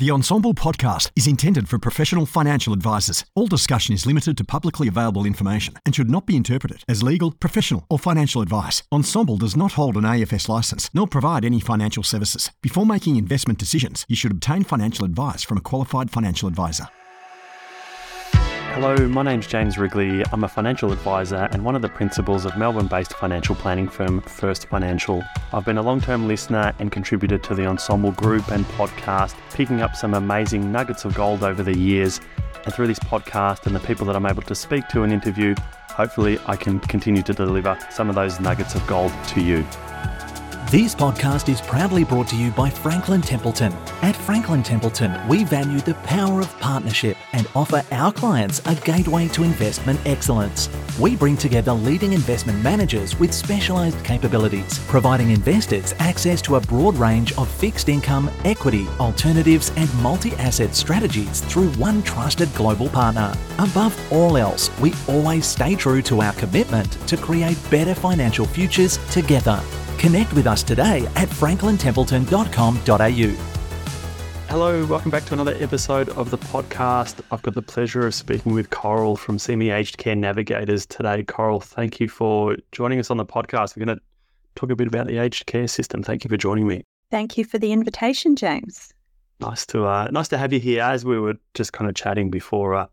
The Ensombl podcast is intended for professional financial advisors. All discussion is limited to publicly available information and should not be interpreted as legal, professional, or financial advice. Ensombl does not hold an AFS license nor provide any financial services. Before making investment decisions, you should obtain financial advice from a qualified financial advisor. Hello, my name's James Wrigley. I'm a financial advisor and one of the principals of Melbourne based financial planning firm First Financial. I've been a long term listener and contributor to the Ensombl group and podcast, picking up some amazing nuggets of gold over the years. And through this podcast and the people that I'm able to speak to and interview, hopefully I can continue to deliver some of those nuggets of gold to you. This podcast is proudly brought to you by Franklin Templeton. At Franklin Templeton, we value the power of partnership and offer our clients a gateway to investment excellence. We bring together leading investment managers with specialized capabilities, providing investors access to a broad range of fixed income, equity, alternatives, and multi asset strategies through one trusted global partner. Above all else, we always stay true to our commitment to create better financial futures together. Connect with us today at franklintempleton.com.au. Hello, welcome back to another episode of the podcast. I've got the pleasure of speaking with Coral from See Me Aged Care Navigators today. Coral, thank you for joining us on the podcast. We're going to talk a bit about the aged care system. Thank you for joining me. Thank you for the invitation, James. Nice to uh, nice to have you here. As we were just kind of chatting before uh,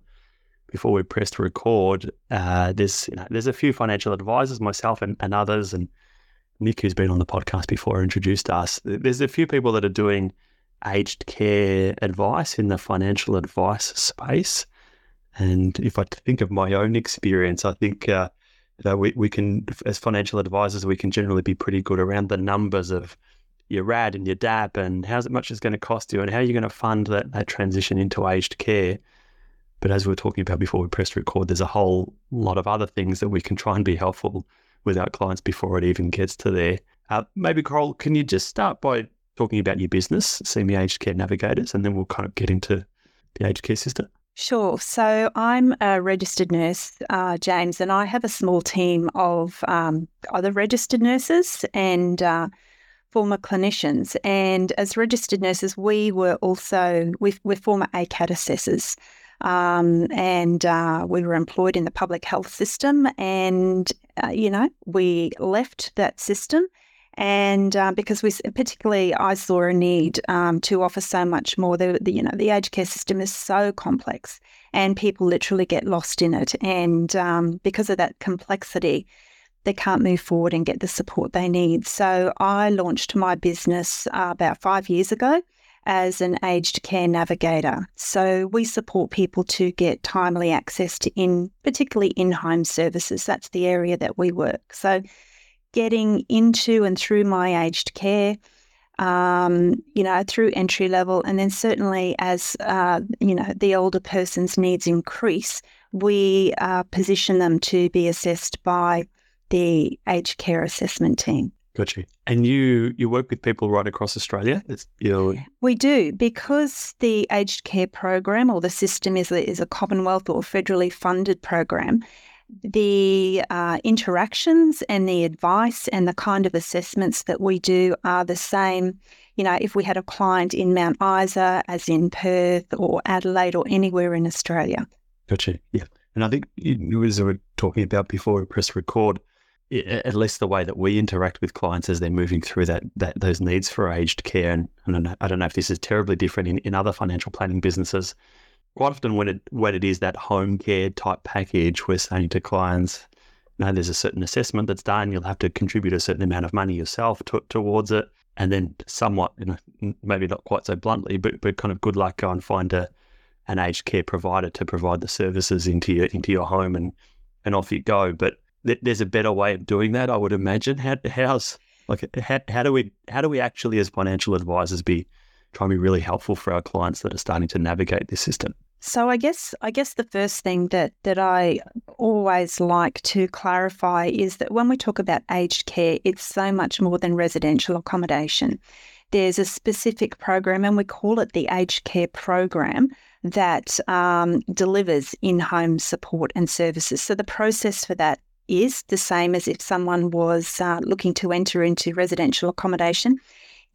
before we pressed record, uh, there's you know, there's a few financial advisors, myself and, and others, and Nick, who's been on the podcast before, introduced us. There's a few people that are doing aged care advice in the financial advice space. And if I think of my own experience, I think uh, we, we can, as financial advisors, we can generally be pretty good around the numbers of your RAD and your DAP and how much it's going to cost you and how you're going to fund that, that transition into aged care. But as we were talking about before we pressed record, there's a whole lot of other things that we can try and be helpful with our clients before it even gets to there. Uh, maybe, Coral, can you just start by talking about your business, See Me Aged Care Navigators, and then we'll kind of get into the aged care system? Sure. So I'm a registered nurse, uh, James, and I have a small team of um, other registered nurses and uh, former clinicians. And as registered nurses, we were also we're former ACAT assessors. Um, and uh, we were employed in the public health system. And, uh, you know, we left that system. And uh, because we particularly, I saw a need um, to offer so much more. The, the, you know, the aged care system is so complex, and people literally get lost in it. And um, because of that complexity, they can't move forward and get the support they need. So I launched my business uh, about five years ago as an aged care navigator. So we support people to get timely access to in particularly in-home services. That's the area that we work. So getting into and through my aged care, um, you know, through entry level, and then certainly as uh, you know the older person's needs increase, we uh, position them to be assessed by the aged care assessment team. Got you. And you you work with people right across Australia. you know... We do because the aged care program or the system is a, is a Commonwealth or federally funded program. The uh, interactions and the advice and the kind of assessments that we do are the same. You know, if we had a client in Mount Isa, as in Perth or Adelaide or anywhere in Australia. Gotcha. Yeah. And I think you, as we were talking about before we press record, at least the way that we interact with clients as they're moving through that, that those needs for aged care. And, and I don't know if this is terribly different in, in other financial planning businesses. Quite often, when it when it is that home care type package, we're saying to clients, "No, there's a certain assessment that's done. You'll have to contribute a certain amount of money yourself to, towards it, and then somewhat, you know, maybe not quite so bluntly, but but kind of good luck go and find a an aged care provider to provide the services into your into your home, and and off you go." But there's a better way of doing that, I would imagine. How, how's like how, how do we how do we actually as financial advisors be trying to be really helpful for our clients that are starting to navigate this system? So I guess I guess the first thing that that I always like to clarify is that when we talk about aged care, it's so much more than residential accommodation. There's a specific program, and we call it the aged care program that um, delivers in-home support and services. So the process for that is the same as if someone was uh, looking to enter into residential accommodation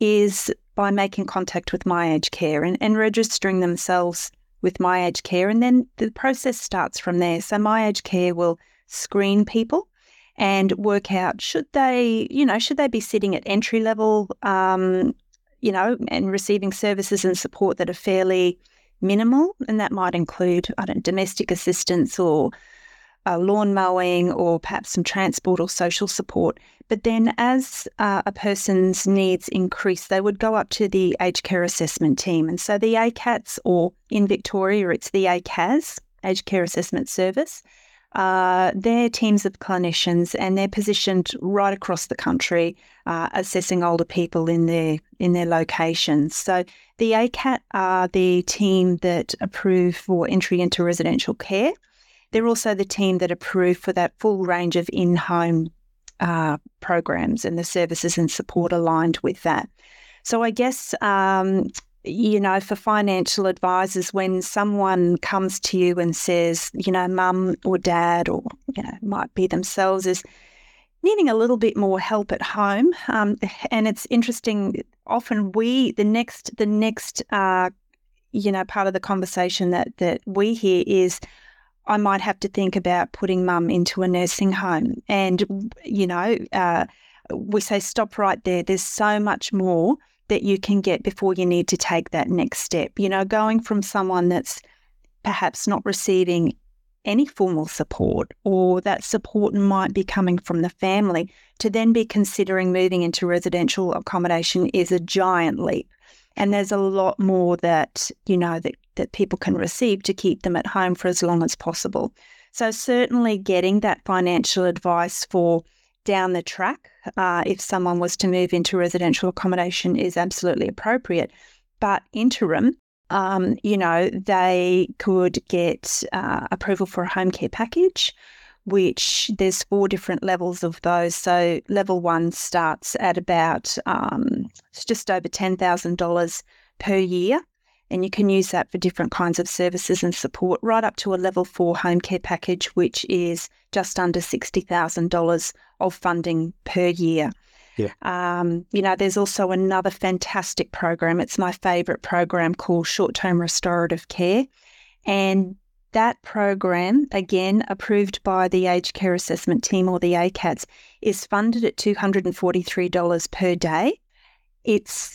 is by making contact with My Aged Care and, and registering themselves with My Aged Care. And then the process starts from there. So My Aged Care will screen people and work out should they, you know, should they be sitting at entry level, um, you know, and receiving services and support that are fairly minimal, and that might include I don't domestic assistance or uh, lawn mowing or perhaps some transport or social support. But then, as uh, a person's needs increase, they would go up to the aged care assessment team. And so, the ACATS, or in Victoria, it's the ACAS, Aged Care Assessment Service. Uh, they're teams of clinicians and they're positioned right across the country, uh, assessing older people in their in their locations. So the ACAT are the team that approve for entry into residential care. They're also the team that approve for that full range of in-home uh, programs and the services and support aligned with that. So I guess um, you know, for financial advisors, when someone comes to you and says, you know, mum or dad, or, you know, might be themselves, is needing a little bit more help at home. Um, and it's interesting, often we, the next, the next, uh, you know, part of the conversation that, that we hear is, I might have to think about putting mum into a nursing home. And, you know, uh, we say, stop right there. There's so much more that you can get before you need to take that next step. You know, going from someone that's perhaps not receiving any formal support or that support might be coming from the family to then be considering moving into residential accommodation is a giant leap. And there's a lot more that, you know, that, that people can receive to keep them at home for as long as possible. So certainly getting that financial advice for down the track, uh, if someone was to move into residential accommodation, is absolutely appropriate. But interim, um, you know, they could get uh, approval for a home care package, which there's four different levels of those. So level one starts at about um, just over ten thousand dollars per year. And you can use that for different kinds of services and support, right up to a level four home care package, which is just under $60,000 of funding per year. Yeah. Um, you know, there's also another fantastic program. It's my favourite program called Short Term Restorative Care. And that program, again approved by the Aged Care Assessment Team or the ACATS, is funded at $243 per day. It's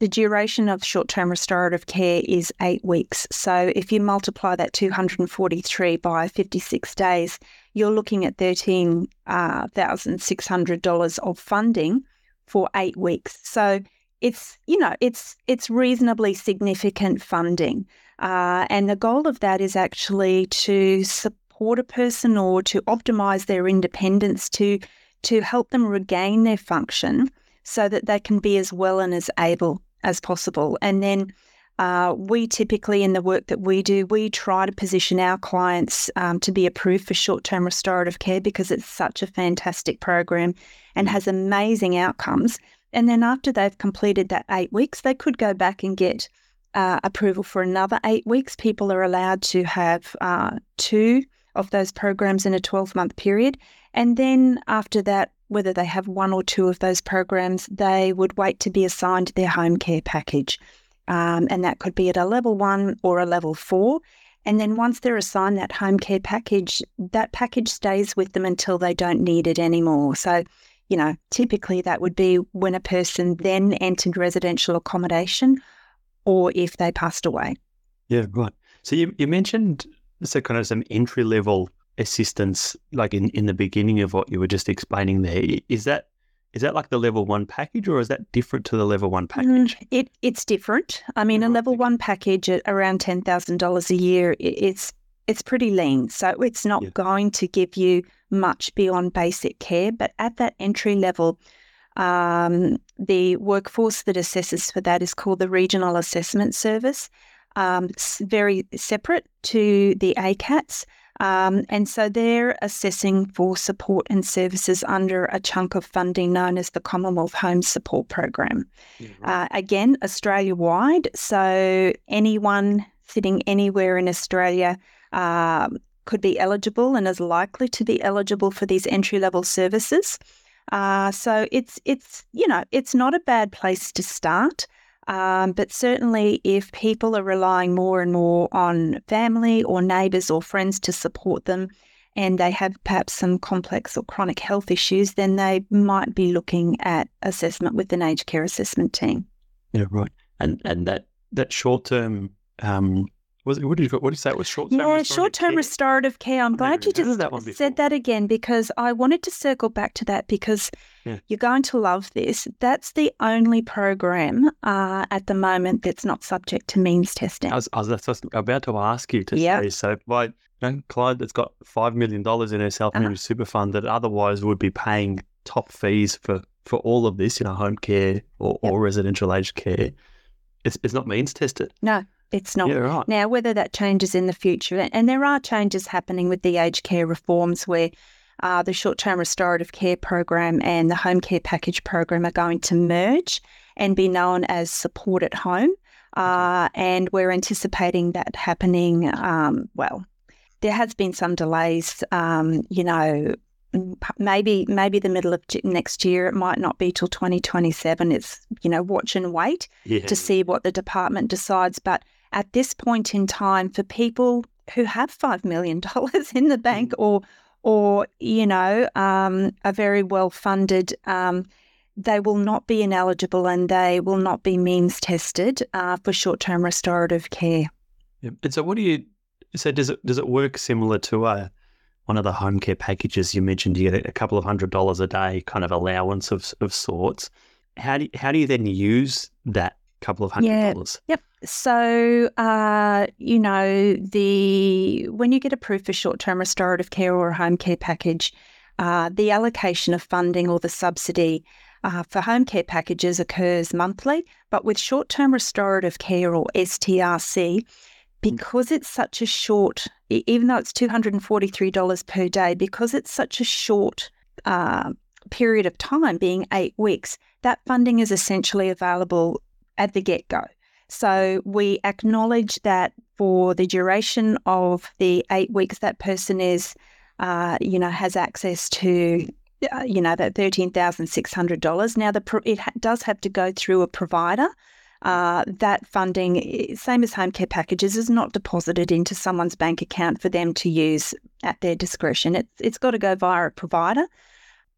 the duration of short term restorative care is eight weeks. So if you multiply that 243 by 56 days, you're looking at $13,600 uh, of funding for eight weeks. So it's you know it's it's reasonably significant funding, uh, and the goal of that is actually to support a person or to optimize their independence to to help them regain their function so that they can be as well and as able as possible. And then uh, we typically, in the work that we do, we try to position our clients um, to be approved for short term restorative care because it's such a fantastic program and mm. has amazing outcomes. And then after they've completed that eight weeks, they could go back and get uh, approval for another eight weeks. People are allowed to have uh, two of those programs in a 12 month period. And then after that, whether they have one or two of those programs, they would wait to be assigned their home care package. Um, and that could be at a level one or a level four. And then once they're assigned that home care package, that package stays with them until they don't need it anymore. So, you know, typically that would be when a person then entered residential accommodation or if they passed away. Yeah, right. So you, you mentioned so kind of some entry level assistance, like in, in the beginning of what you were just explaining there. Is that is that like the level one package, or is that different to the level one package? Mm, it it's different. I mean, a level one package at around ten thousand dollars a year, it's it's pretty lean, so it's not yeah. going to give you much beyond basic care. But at that entry level, um, the workforce that assesses for that is called the Regional Assessment Service. Um, it's very separate to the ACATS. Um, and so they're assessing for support and services under a chunk of funding known as the Commonwealth Home Support Program. Uh, again, Australia wide. So anyone sitting anywhere in Australia uh, could be eligible and is likely to be eligible for these entry level services. Uh, so it's it's you know it's not a bad place to start. Um, but certainly, if people are relying more and more on family or neighbours or friends to support them, and they have perhaps some complex or chronic health issues, then they might be looking at assessment with an aged care assessment team. Yeah, right. And and that that short term um, was what did you what did you say it was short term? Yeah, short term restorative care. I'm glad you just that said that again because I wanted to circle back to that because yeah. you're going to love this. That's the only program uh, at the moment that's not subject to means testing. I was, I was about to ask you to yep. say so. By you know, client that's got five million dollars in her self managed uh-huh. super fund that otherwise would be paying top fees for for all of this, you know, home care or, yep. or residential aged care. It's, it's not means tested. No. It's not. Yeah, right. Now, whether that changes in the future, and there are changes happening with the aged care reforms where uh, the short term restorative care program and the home care package program are going to merge and be known as support at home. Uh, and we're anticipating that happening. Um, well, there has been some delays, um, you know, maybe maybe the middle of next year it might not be till 2027 it's you know watch and wait yeah. to see what the department decides but at this point in time for people who have $5 million in the bank mm. or, or you know, um, are very well funded, um, they will not be ineligible and they will not be means tested uh, for short term restorative care. Yeah. And so, what do you so does it does it work similar to a uh, one of the home care packages you mentioned? You get a couple of hundred dollars a day, kind of allowance of of sorts. How do you, how do you then use that couple of hundred yeah. dollars. Yep. So, uh, you know, the when you get approved for short-term restorative care or a home care package, uh, the allocation of funding or the subsidy uh, for home care packages occurs monthly. But with short-term restorative care or STRC, because it's such a short, even though it's two hundred and forty-three dollars per day, because it's such a short uh, period of time, being eight weeks, that funding is essentially available at the get go. So we acknowledge that for the duration of the eight weeks, that person is, uh, you know, has access to, uh, you know, that thirteen thousand six hundred dollars. Now, the pro- it ha- does have to go through a provider. Uh, that funding, same as home care packages, is not deposited into someone's bank account for them to use at their discretion. It's it's got to go via a provider.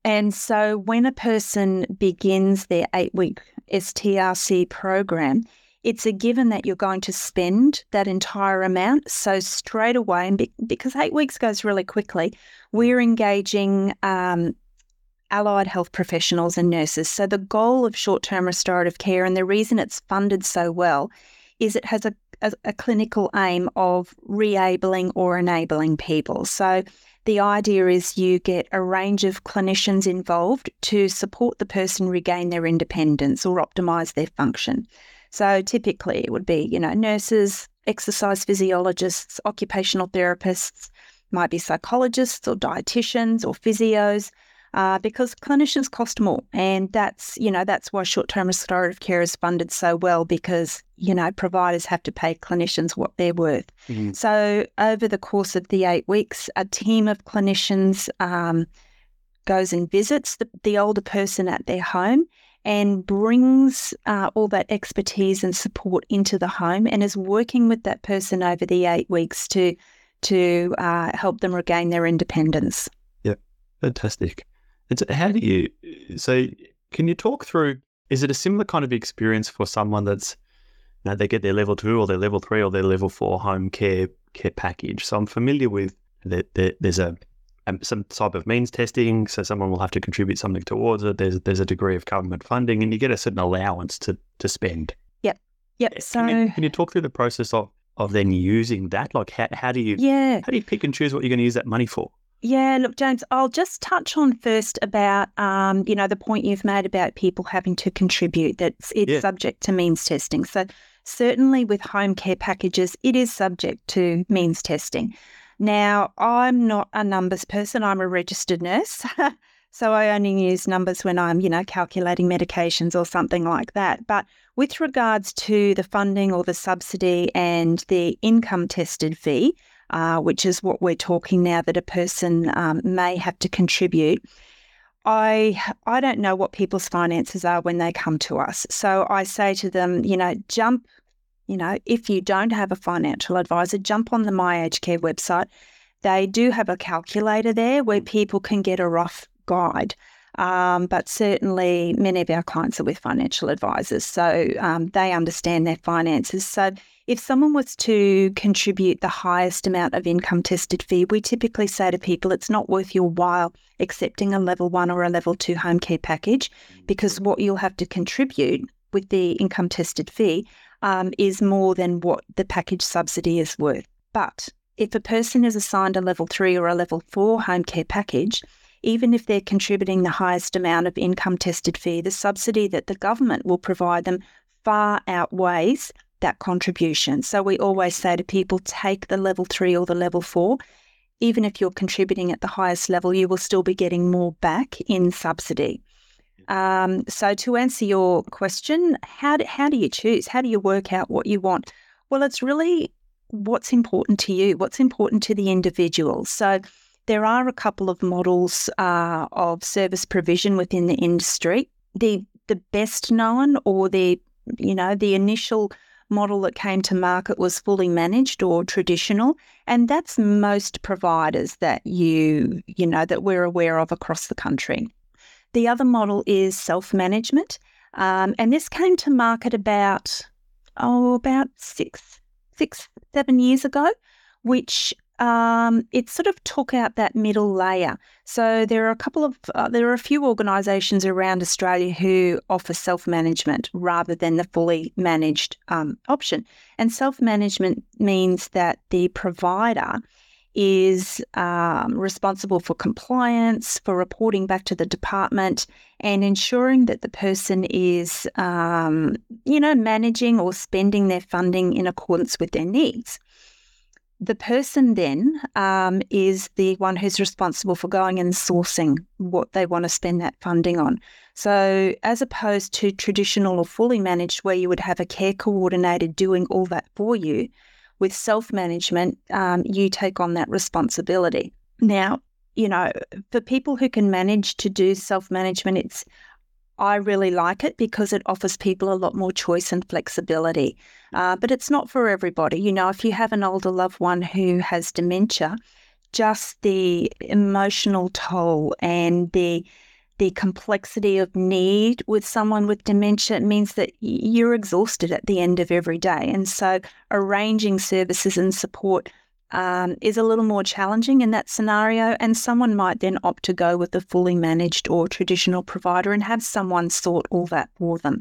And so when a person begins their eight week STRC program, it's a given that you're going to spend that entire amount. So straight away, and be, because eight weeks goes really quickly, we're engaging um, allied health professionals and nurses. So the goal of short-term restorative care, and the reason it's funded so well, is it has a, a, a clinical aim of reabling or enabling people. So the idea is you get a range of clinicians involved to support the person regain their independence or optimize their function. So typically it would be, you know, nurses, exercise physiologists, occupational therapists, might be psychologists or dietitians or physios, uh, because clinicians cost more. And that's, you know, that's why short term restorative care is funded so well because, you know, providers have to pay clinicians what they're worth. Mm-hmm. So over the course of the eight weeks, a team of clinicians um, goes and visits the, the older person at their home and brings uh, all that expertise and support into the home and is working with that person over the eight weeks to to uh, help them regain their independence. Yep, fantastic. And so how do you, so can you talk through, is it a similar kind of experience for someone that's, know, they get their level two or their level three or their level four home care care package? So I'm familiar with that there's a, um, some type of means testing, so someone will have to contribute something towards it. There's there's a degree of government funding, and you get a certain allowance to to spend. Yep, yep. So can you, can you talk through the process of of then using that? Like how how do you yeah how do you pick and choose what you're going to use that money for? Yeah, look, James, I'll just touch on first about, um, you know, the point you've made about people having to contribute, that it's yeah. subject to means testing. So certainly with home care packages, it is subject to means testing. Now, I'm not a numbers person, I'm a registered nurse. so I only use numbers when I'm, you know, calculating medications or something like that. But with regards to the funding or the subsidy and the income tested fee, uh, which is what we're talking now that a person um, may have to contribute. I I don't know what people's finances are when they come to us. So I say to them, you know, jump, you know, if you don't have a financial advisor, jump on the My Aged Care website. They do have a calculator there where people can get a rough guide. Um, but certainly, many of our clients are with financial advisors, so um, they understand their finances. So, if someone was to contribute the highest amount of income tested fee, we typically say to people it's not worth your while accepting a level one or a level two home care package because what you'll have to contribute with the income tested fee um, is more than what the package subsidy is worth. But if a person is assigned a level three or a level four home care package, even if they're contributing the highest amount of income tested fee, the subsidy that the government will provide them far outweighs that contribution. So we always say to people take the level three or the level four. Even if you're contributing at the highest level, you will still be getting more back in subsidy. Um, so, to answer your question, how do, how do you choose? How do you work out what you want? Well, it's really what's important to you, what's important to the individual. So, there are a couple of models uh, of service provision within the industry. The the best known or the you know the initial model that came to market was fully managed or traditional and that's most providers that you you know that we're aware of across the country the other model is self-management um, and this came to market about oh about six six seven years ago which um, it sort of took out that middle layer. So there are a couple of uh, there are a few organisations around Australia who offer self management rather than the fully managed um, option. And self management means that the provider is um, responsible for compliance, for reporting back to the department, and ensuring that the person is, um, you know, managing or spending their funding in accordance with their needs the person then um, is the one who's responsible for going and sourcing what they want to spend that funding on. So, as opposed to traditional or fully managed, where you would have a care coordinator doing all that for you, with self management, um, you take on that responsibility. Now, you know, for people who can manage to do self management, it's I really like it because it offers people a lot more choice and flexibility. Uh, but it's not for everybody. You know, if you have an older loved one who has dementia, just the emotional toll and the the complexity of need with someone with dementia means that you're exhausted at the end of every day. And so arranging services and support um, is a little more challenging in that scenario, and someone might then opt to go with a fully managed or traditional provider and have someone sort all that for them.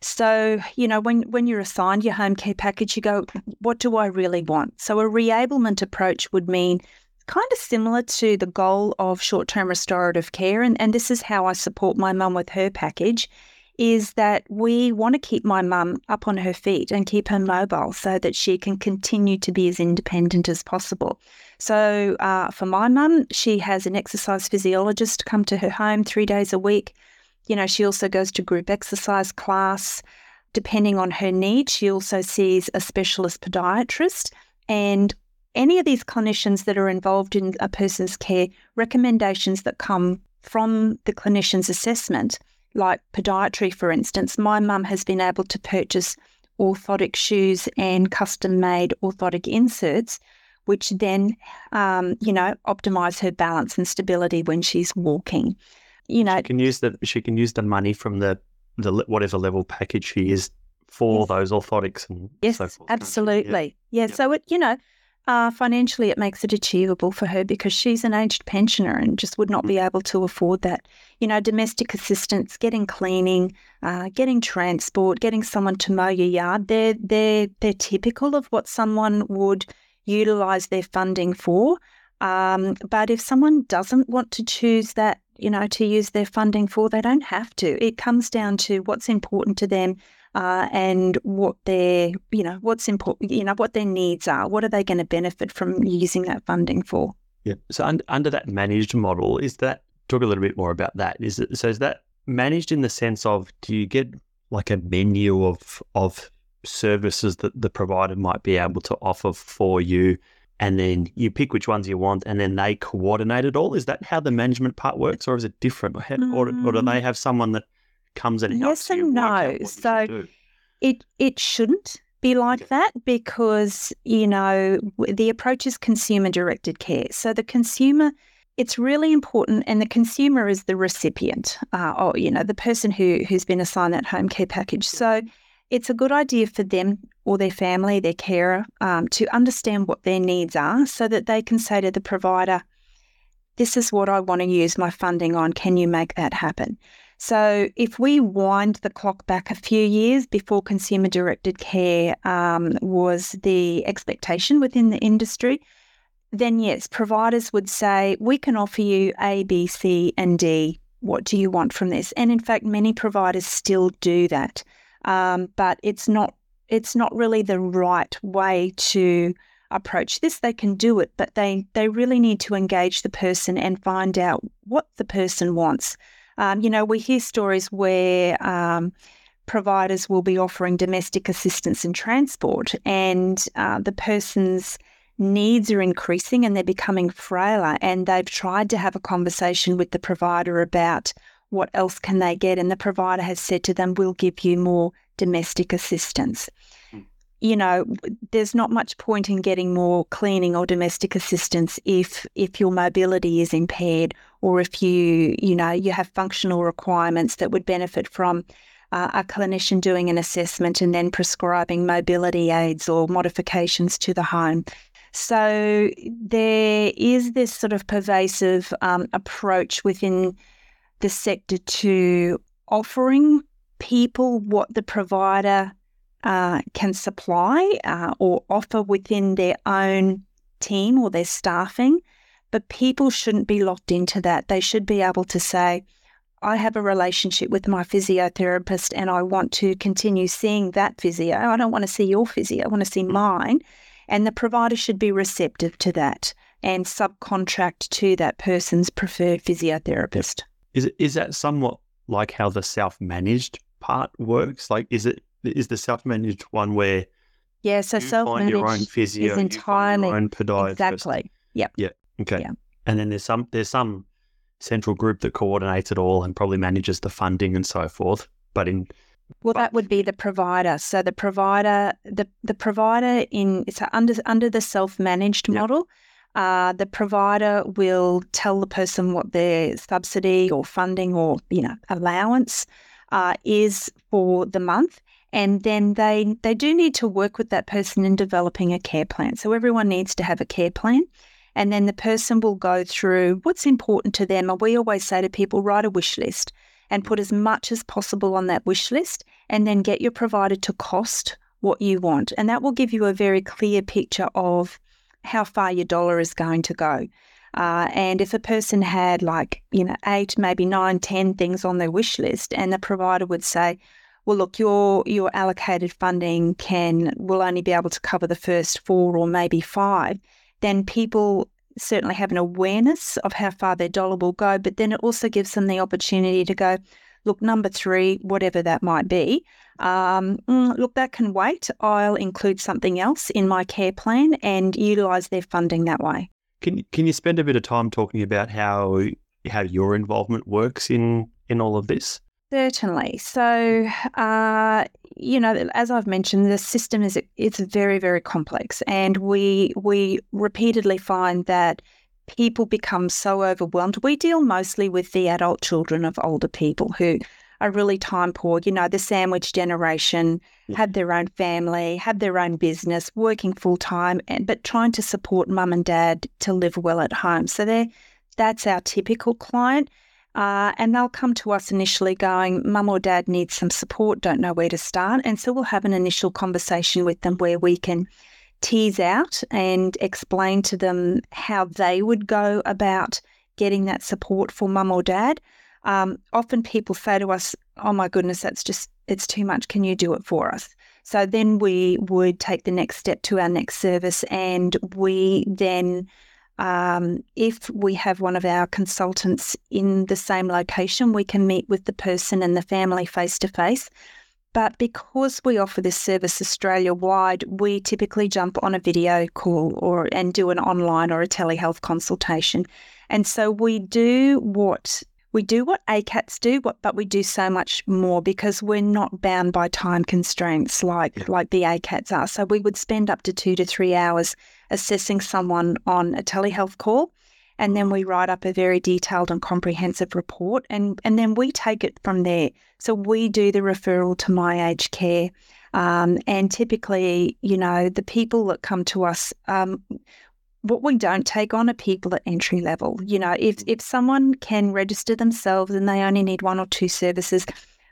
So, you know, when, when you're assigned your home care package, you go, what do I really want? So, a reablement approach would mean kind of similar to the goal of short term restorative care. And, and this is how I support my mum with her package is that we want to keep my mum up on her feet and keep her mobile so that she can continue to be as independent as possible. So, uh, for my mum, she has an exercise physiologist come to her home three days a week. You know, she also goes to group exercise class. Depending on her need, she also sees a specialist podiatrist. And any of these clinicians that are involved in a person's care, recommendations that come from the clinician's assessment like podiatry, for instance, my mum has been able to purchase orthotic shoes and custom made orthotic inserts, which then, um, you know, optimize her balance and stability when she's walking. You know, she can use the she can use the money from the the whatever level package she is for yes. those orthotics and yes, so forth. absolutely. Yeah. yeah. So it, you know, uh, financially, it makes it achievable for her because she's an aged pensioner and just would not be able to afford that. You know, domestic assistance, getting cleaning, uh, getting transport, getting someone to mow your yard. They're they're they're typical of what someone would utilize their funding for. Um, but if someone doesn't want to choose that, you know, to use their funding for, they don't have to. It comes down to what's important to them uh, and what their, you know, what's important, you know, what their needs are. What are they going to benefit from using that funding for? Yeah. So un- under that managed model, is that talk a little bit more about that? Is it so? Is that managed in the sense of do you get like a menu of of services that the provider might be able to offer for you? and then you pick which ones you want, and then they coordinate it all. Is that how the management part works, or is it different, or, or, or do they have someone that comes helps yes and no. So? It it shouldn't be like that because you know the approach is consumer directed care. So the consumer, it's really important, and the consumer is the recipient, uh, or you know the person who who's been assigned that home care package. So it's a good idea for them or their family, their carer, um, to understand what their needs are, so that they can say to the provider, "This is what I want to use my funding on. Can you make that happen?" So, if we wind the clock back a few years before consumer directed care um, was the expectation within the industry, then yes, providers would say, We can offer you A, B, C, and D. What do you want from this? And in fact, many providers still do that. Um, but it's not it's not really the right way to approach this. They can do it, but they they really need to engage the person and find out what the person wants. Um, you know, we hear stories where um, providers will be offering domestic assistance and transport, and uh, the person's needs are increasing and they're becoming frailer. And they've tried to have a conversation with the provider about what else can they get, and the provider has said to them, "We'll give you more domestic assistance." You know, there's not much point in getting more cleaning or domestic assistance if if your mobility is impaired or if you you know you have functional requirements that would benefit from uh, a clinician doing an assessment and then prescribing mobility aids or modifications to the home. So there is this sort of pervasive um, approach within the sector to offering people what the provider uh, can supply uh, or offer within their own team or their staffing. But people shouldn't be locked into that. They should be able to say, I have a relationship with my physiotherapist and I want to continue seeing that physio. I don't want to see your physio, I want to see mine. And the provider should be receptive to that and subcontract to that person's preferred physiotherapist. Is it is that somewhat like how the self managed part works? Like, is it is the self managed one where Yeah, so you find your own physio, is you entirely your own podiatrist? exactly. Yep. Yeah. Okay. Yeah. And then there's some there's some central group that coordinates it all and probably manages the funding and so forth. But in Well, But- that would be the provider. So the provider, the the provider in it's under under the self managed Yep. model. Uh, the provider will tell the person what their subsidy or funding or you know allowance uh, is for the month, and then they they do need to work with that person in developing a care plan. So everyone needs to have a care plan. And then the person will go through what's important to them. And we always say to people, write a wish list and put as much as possible on that wish list, and then get your provider to cost what you want. And that will give you a very clear picture of how far your dollar is going to go. Uh, and if a person had like, you know, eight, maybe nine, ten things on their wish list, and the provider would say, well, look, your your allocated funding can will only be able to cover the first four or maybe five, then people certainly have an awareness of how far their dollar will go, but then it also gives them the opportunity to go, look, number three, whatever that might be, um, mm, look, that can wait. I'll include something else in my care plan and utilise their funding that way. can can you spend a bit of time talking about how how your involvement works in in all of this? Certainly. So, uh, you know, as I've mentioned, the system is it's very, very complex, and we we repeatedly find that people become so overwhelmed. We deal mostly with the adult children of older people who are really time poor. You know, the sandwich generation had their own family, had their own business, working full time, and but trying to support mum and dad to live well at home. So they that's our typical client. Uh, and they'll come to us initially going, Mum or Dad needs some support, don't know where to start. And so we'll have an initial conversation with them where we can tease out and explain to them how they would go about getting that support for mum or dad. Um, often people say to us, Oh my goodness, that's just, it's too much. Can you do it for us? So then we would take the next step to our next service and we then um, if we have one of our consultants in the same location, we can meet with the person and the family face to face But because we offer this service Australia wide, we typically jump on a video call or and do an online or a telehealth consultation. And so we do what we do what ACATs do, but we do so much more because we're not bound by time constraints like like the ACATs are. So we would spend up to two to three hours assessing someone on a telehealth call, and then we write up a very detailed and comprehensive report, and and then we take it from there. So we do the referral to My Aged Care. Um, and typically, you know, the people that come to us, um, what we don't take on are people at entry level. You know, if if someone can register themselves and they only need one or two services,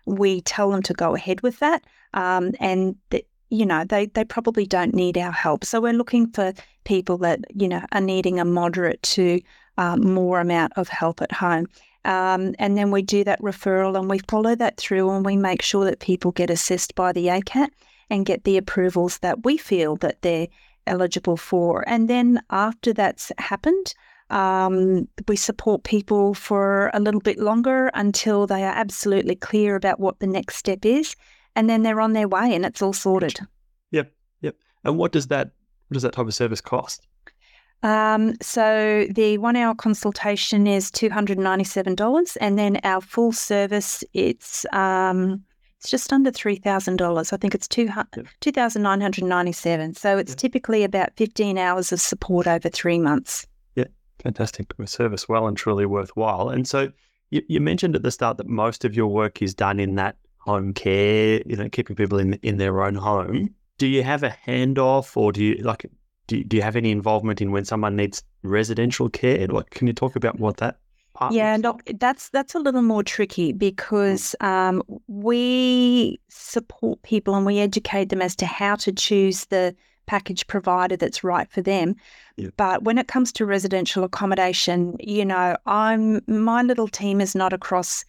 we tell them to go ahead with that. Um, and that you know they they probably don't need our help. So we're looking for people that you know are needing a moderate to um, more amount of help at home. Um, and then we do that referral and we follow that through and we make sure that people get assessed by the ACAT and get the approvals that we feel that they're eligible for. And then after that's happened, um, we support people for a little bit longer until they are absolutely clear about what the next step is, and then they're on their way and it's all sorted. Yep, yep. And what does that what does that type of service cost? Um, so the one hour consultation is two hundred ninety seven dollars, and then our full service it's um, it's just under $3,000. I think it's two, 2,997. So it's yeah. typically about 15 hours of support over three months. Yeah, fantastic. Service well and truly worthwhile. And so you, you mentioned at the start that most of your work is done in that home care, you know, keeping people in in their own home. Do you have a handoff or do you like do you, do you have any involvement in when someone needs residential care? Like, can you talk about what that yeah, look, that's that's a little more tricky because um, we support people and we educate them as to how to choose the package provider that's right for them. Yeah. But when it comes to residential accommodation, you know, I'm my little team is not across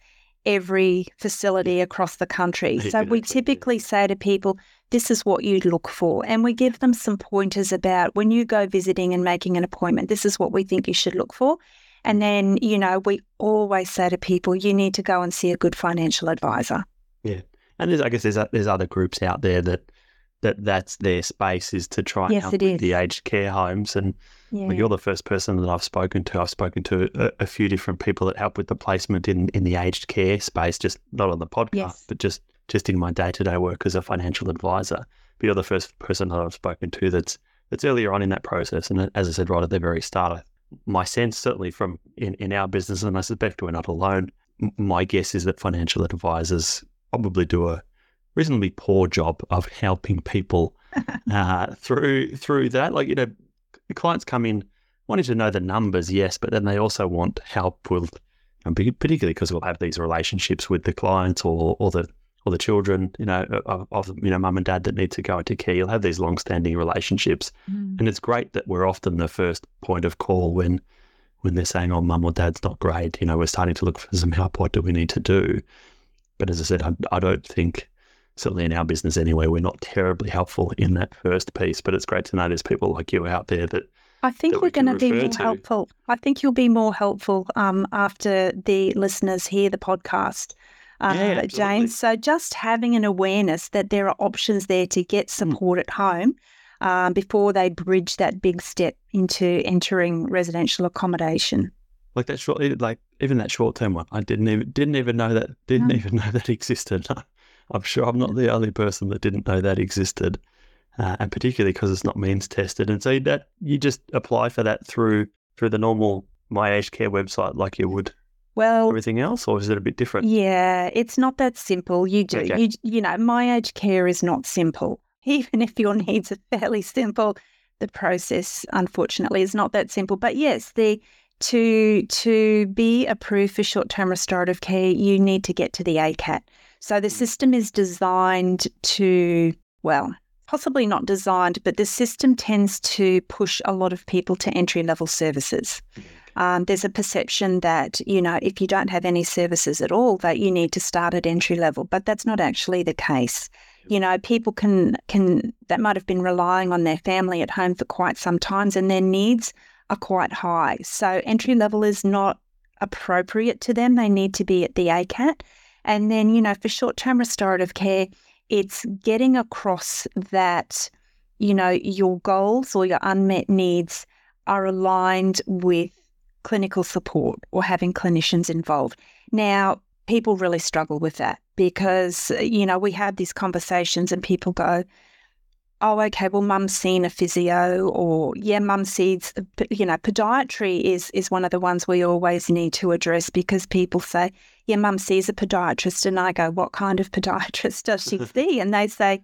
every facility across the country. So we typically say to people, this is what you'd look for. And we give them some pointers about when you go visiting and making an appointment, this is what we think you should look for. And mm. then, you know, we always say to people, you need to go and see a good financial advisor. Yeah. And there's I guess there's, uh, there's other groups out there that that that's their space is to try and yes, help with the aged care homes. And yeah. well, you're the first person that I've spoken to. I've spoken to a, a, few different people that help with the placement in, in the aged care space, just not on the podcast, yes. but just just in my day to day work as a financial advisor. But you're the first person that I've spoken to that's that's earlier on in that process. And as I said right at the very start, my sense, certainly from in, in our business, and I suspect we're not alone, my guess is that financial advisors probably do a reasonably poor job of helping people uh, through through that. Like you know, clients come in wanting to know the numbers, yes, but then they also want help with, and particularly because we'll have these relationships with the clients or or the or the children, you know, of, of you know, mum and dad that need to go into care. You'll have these long-standing relationships, mm. and it's great that we're often the first point of call when when they're saying, "Oh, mum or dad's not great." You know, we're starting to look for some help. What do we need to do? But as I said, I, I don't think, certainly in our business anyway, we're not terribly helpful in that first piece. But it's great to know there's people like you out there that. I think we're we going to be more to. helpful. I think you'll be more helpful um, after the listeners hear the podcast uh, yeah, James. So just having an awareness that there are options there to get mm. support mm. at home um, before they bridge that big step into entering residential accommodation. Like that short, like even that short term one, I didn't even didn't even know that didn't even know that existed. I'm sure I'm not the only person that didn't know that existed, uh, and particularly because it's not means tested. And so that you just apply for that through through the normal My Aged Care website, like you would well, everything else, or is it a bit different? Yeah, it's not that simple. You do, okay. you, you know, my aged care is not simple. Even if your needs are fairly simple, the process, unfortunately, is not that simple. But yes, the to to be approved for short term restorative care, you need to get to the ACAT. So the mm. system is designed to, well, possibly not designed, but the system tends to push a lot of people to entry level services. Um, there's a perception that, you know, if you don't have any services at all, that you need to start at entry level, but that's not actually the case. You know, people can can that might have been relying on their family at home for quite some times, and their needs are quite high. So entry level is not appropriate to them. They need to be at the ACAT. And then, you know, for short term restorative care, it's getting across that, you know, your goals or your unmet needs are aligned with clinical support or having clinicians involved. Now, people really struggle with that because, you know, we have these conversations and people go, oh, okay, well, mum's seen a physio, or yeah, mum sees, you know, podiatry is is one of the ones we always need to address because people say, yeah, mum sees a podiatrist, and I go, what kind of podiatrist does she see? And they say,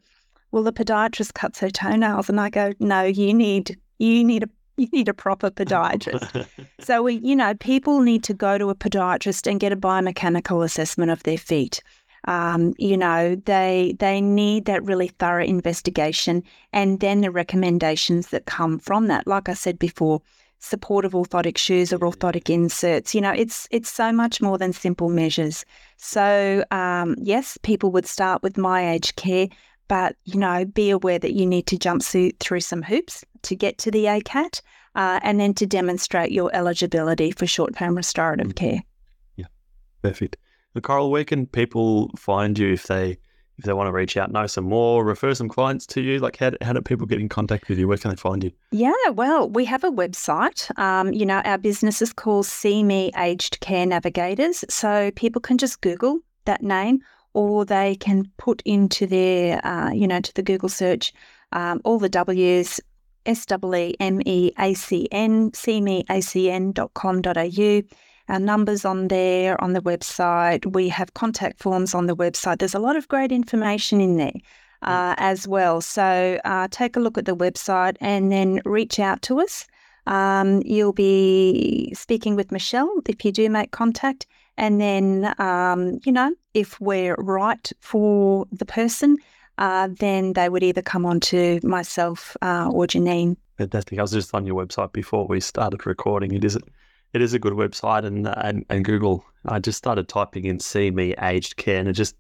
well, the podiatrist cuts her toenails, and I go, no, you need you need a you need a proper podiatrist. so we, you know, people need to go to a podiatrist and get a biomechanical assessment of their feet. Um, you know, they they need that really thorough investigation and then the recommendations that come from that. Like I said before, supportive orthotic shoes or orthotic inserts. You know, it's it's so much more than simple measures. So um, yes, people would start with my aged care, but you know, be aware that you need to jump through some hoops to get to the ACAT, uh, and then to demonstrate your eligibility for short-term restorative mm-hmm. care. Yeah, perfect. Coral, where can people find you if they if they want to reach out, know some more, refer some clients to you? Like, how, how do people get in contact with you? Where can they find you? Yeah, well, we have a website. Um, you know, our business is called See Me Aged Care Navigators. So people can just Google that name or they can put into their, uh, you know, to the Google search um, all the W's, S-W-E-M-E-A-C-N, seemeacn.com.au our numbers on there on the website. We have contact forms on the website. There's a lot of great information in there. Mm. Uh, as well. So uh, take a look at the website and then reach out to us. Um, you'll be speaking with Michelle if you do make contact. And then, um, you know, if we're right for the person, uh, then they would either come on to myself uh, or Janine. Fantastic. I was just on your website before we started recording. It is it is a good website, and and, and Google. I just started typing in "see me aged care," and it just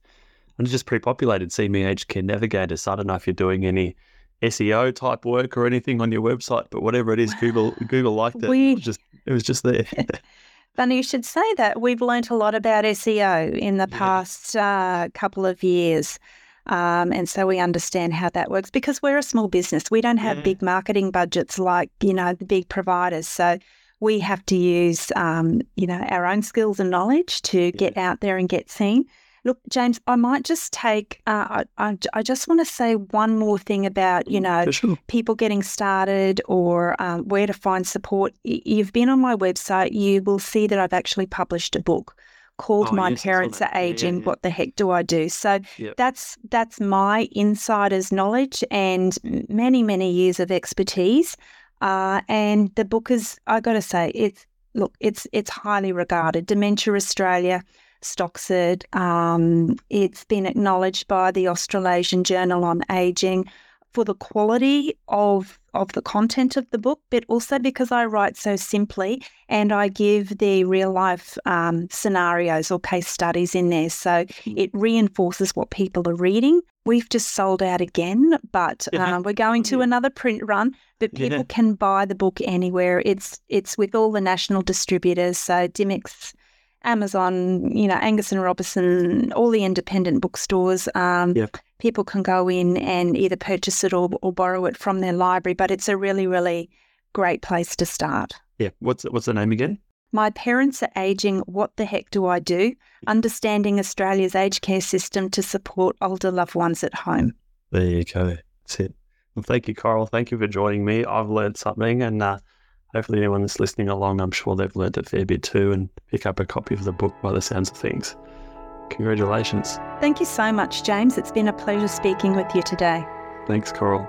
and it just pre-populated "see me aged care navigator." So I don't know if you're doing any SEO type work or anything on your website, but whatever it is, Google Google liked it. We, it was just it was just there. Funny you should say that. We've learnt a lot about SEO in the yeah. past uh, couple of years. Um, and so we understand how that works because we're a small business. We don't have yeah. big marketing budgets like, you know, the big providers. So we have to use, um, you know, our own skills and knowledge to get out there and get seen. Look, James, I might just take, uh, I, I, just want to say one more thing about, you know, sure. people getting started or um, where to find support. You've been on my website, you will see that I've actually published a book called oh, My yes, Parents Are Aging. Yeah, yeah. What the heck do I do? So yep. that's that's my insider's knowledge and many, many years of expertise. Uh, and the book is, I got to say, it's look, it's it's highly regarded. Dementia Australia stocks it. Um, it's been acknowledged by the Australasian Journal on Aging for the quality of of the content of the book, but also because I write so simply and I give the real life um, scenarios or case studies in there. So hmm. it reinforces what people are reading. We've just sold out again, but uh, we're going to another print run. But people yeah. can buy the book anywhere. It's it's with all the national distributors. So Dymocks Amazon, you know, Angus and Robertson, all the independent bookstores. Um, yep. People can go in and either purchase it or, or borrow it from their library, but it's a really, really great place to start. Yeah. What's what's the name again? My parents are aging. What the heck do I do? Understanding Australia's aged care system to support older loved ones at home. There you go. That's it. Well, thank you, Carl. Thank you for joining me. I've learned something, and uh, hopefully anyone that's listening along, I'm sure they've learned a fair bit too and pick up a copy of the book by the sounds of things. Congratulations. Thank you so much, James. It's been a pleasure speaking with you today. Thanks, Coral.